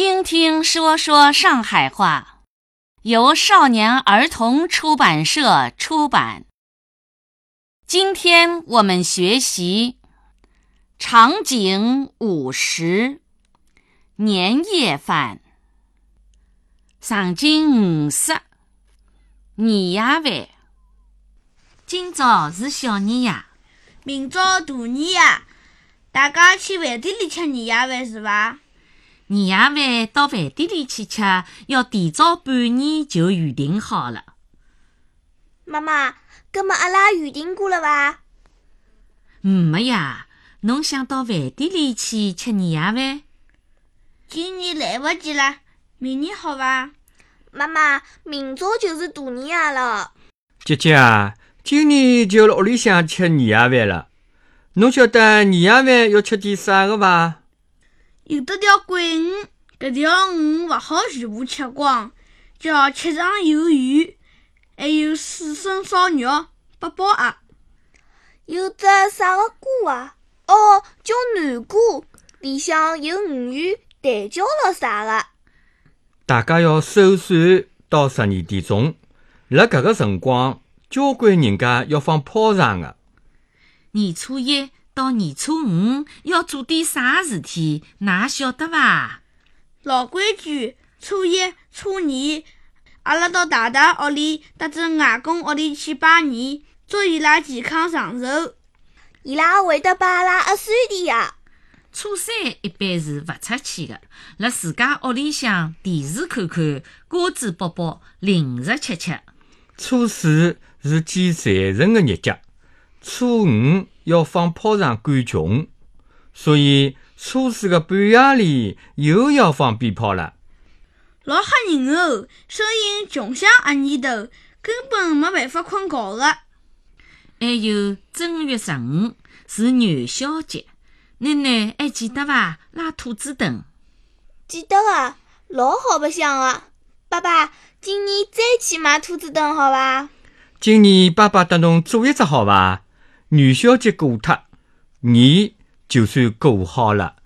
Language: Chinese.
听听说说上海话，由少年儿童出版社出版。今天我们学习场景五十年夜饭。场景五十年夜饭。今朝是小年夜，明朝大年夜，大家去饭店里吃年夜饭是伐？年夜饭到饭店里去吃，要提早半年就预定好了。妈妈，搿么阿拉预定过了伐？没呀，侬想到饭店里去吃年夜饭？今年来勿及了，明年好伐？妈妈，明朝就是大年夜了。姐姐啊，今年就辣屋里向吃年夜饭了。侬晓得年夜饭要吃点啥个伐？有得条桂鱼，搿条鱼勿好全部吃光，叫七肠鱿鱼，还有四笋烧肉、八宝鸭。有只啥个锅啊？哦，叫南锅，里向有鱼圆、蛋饺咯啥个。大家要守岁到十二点钟，辣搿个辰光，交关人家要放炮仗个。年初一到年初五要做点啥事体，㑚晓得伐？老规矩，初一、初二，阿拉到大大屋里搭子外公屋里去拜年，祝伊拉健康长寿。伊拉会得拜阿拉压岁钿呀。初三一般是勿出去的，辣自家屋里向电视看看，瓜子剥剥，零食吃吃。初四是见财神的日节，初五要放炮仗赶穷，所以初四的半夜里又要放鞭炮了。老吓人哦！声音穷乡黑年头，根本没办法困觉的。还有正月十五是元宵节，奶奶还记得伐？拉兔子灯。记得啊，老好白相个。爸爸，今年再去买兔子灯好伐？今年爸爸搭侬做一只好伐？元宵节过脱，年就算过好了。